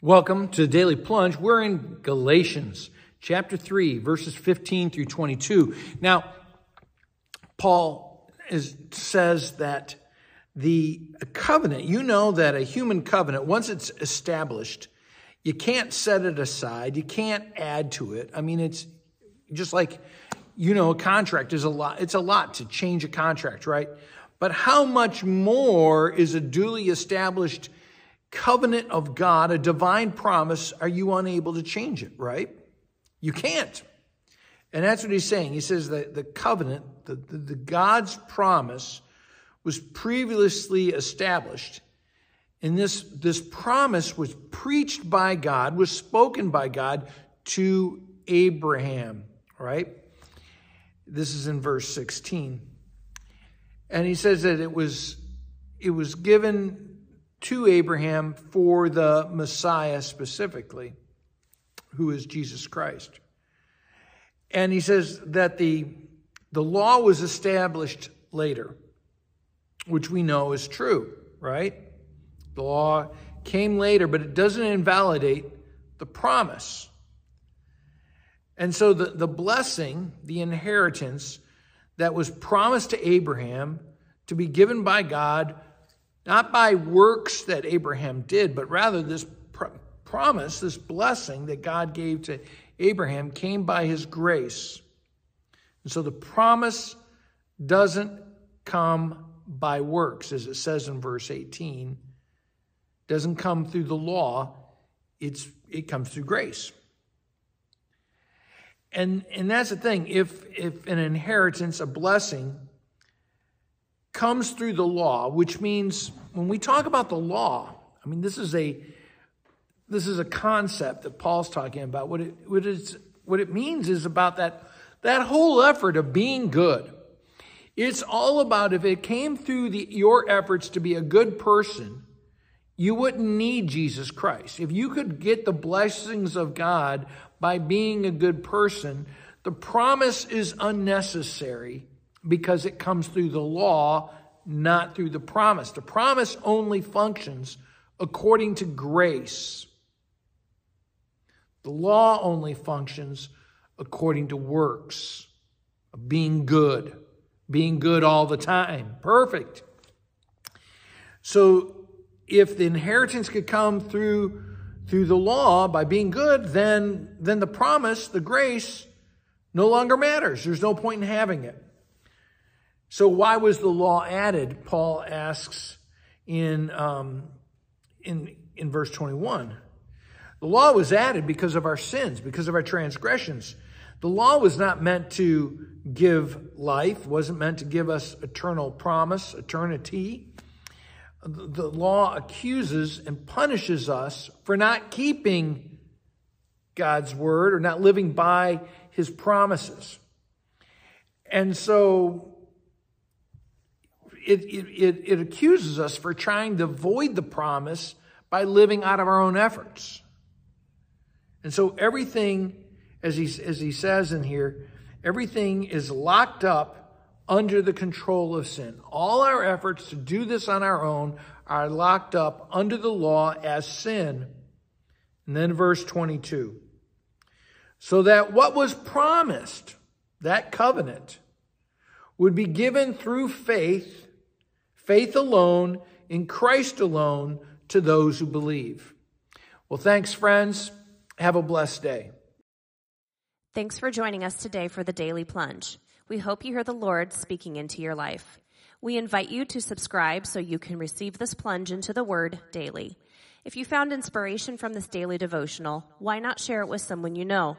Welcome to the Daily Plunge. We're in Galatians chapter 3, verses 15 through 22. Now, Paul is, says that the covenant, you know that a human covenant, once it's established, you can't set it aside. You can't add to it. I mean, it's just like, you know, a contract is a lot. It's a lot to change a contract, right? But how much more is a duly established covenant of God, a divine promise, are you unable to change it, right? You can't. And that's what he's saying. He says that the covenant, the, the, the God's promise, was previously established. And this, this promise was preached by God, was spoken by God to Abraham, right? This is in verse 16. And he says that it was, it was given to Abraham for the Messiah specifically, who is Jesus Christ. And he says that the, the law was established later, which we know is true, right? The law came later, but it doesn't invalidate the promise. And so the, the blessing, the inheritance that was promised to Abraham to be given by God, not by works that Abraham did, but rather this pr- promise, this blessing that God gave to Abraham came by his grace. And so the promise doesn't come by works, as it says in verse 18. Doesn't come through the law, it's it comes through grace. And and that's the thing. If if an inheritance, a blessing, comes through the law, which means when we talk about the law, I mean this is a this is a concept that Paul's talking about. What it what is what it means is about that that whole effort of being good. It's all about if it came through the, your efforts to be a good person, you wouldn't need Jesus Christ. If you could get the blessings of God by being a good person, the promise is unnecessary because it comes through the law, not through the promise. The promise only functions according to grace. The law only functions according to works being good, being good all the time, perfect. So if the inheritance could come through through the law by being good, then then the promise, the grace, no longer matters. There's no point in having it. So why was the law added? Paul asks in um, in in verse 21. The law was added because of our sins, because of our transgressions. The law was not meant to give life, wasn't meant to give us eternal promise, eternity. The law accuses and punishes us for not keeping God's word or not living by his promises. And so it, it, it, accuses us for trying to void the promise by living out of our own efforts. And so everything, as he, as he says in here, everything is locked up under the control of sin. All our efforts to do this on our own are locked up under the law as sin. And then verse 22. So that what was promised, that covenant, would be given through faith, faith alone, in Christ alone, to those who believe. Well, thanks, friends. Have a blessed day. Thanks for joining us today for the Daily Plunge. We hope you hear the Lord speaking into your life. We invite you to subscribe so you can receive this plunge into the Word daily. If you found inspiration from this daily devotional, why not share it with someone you know?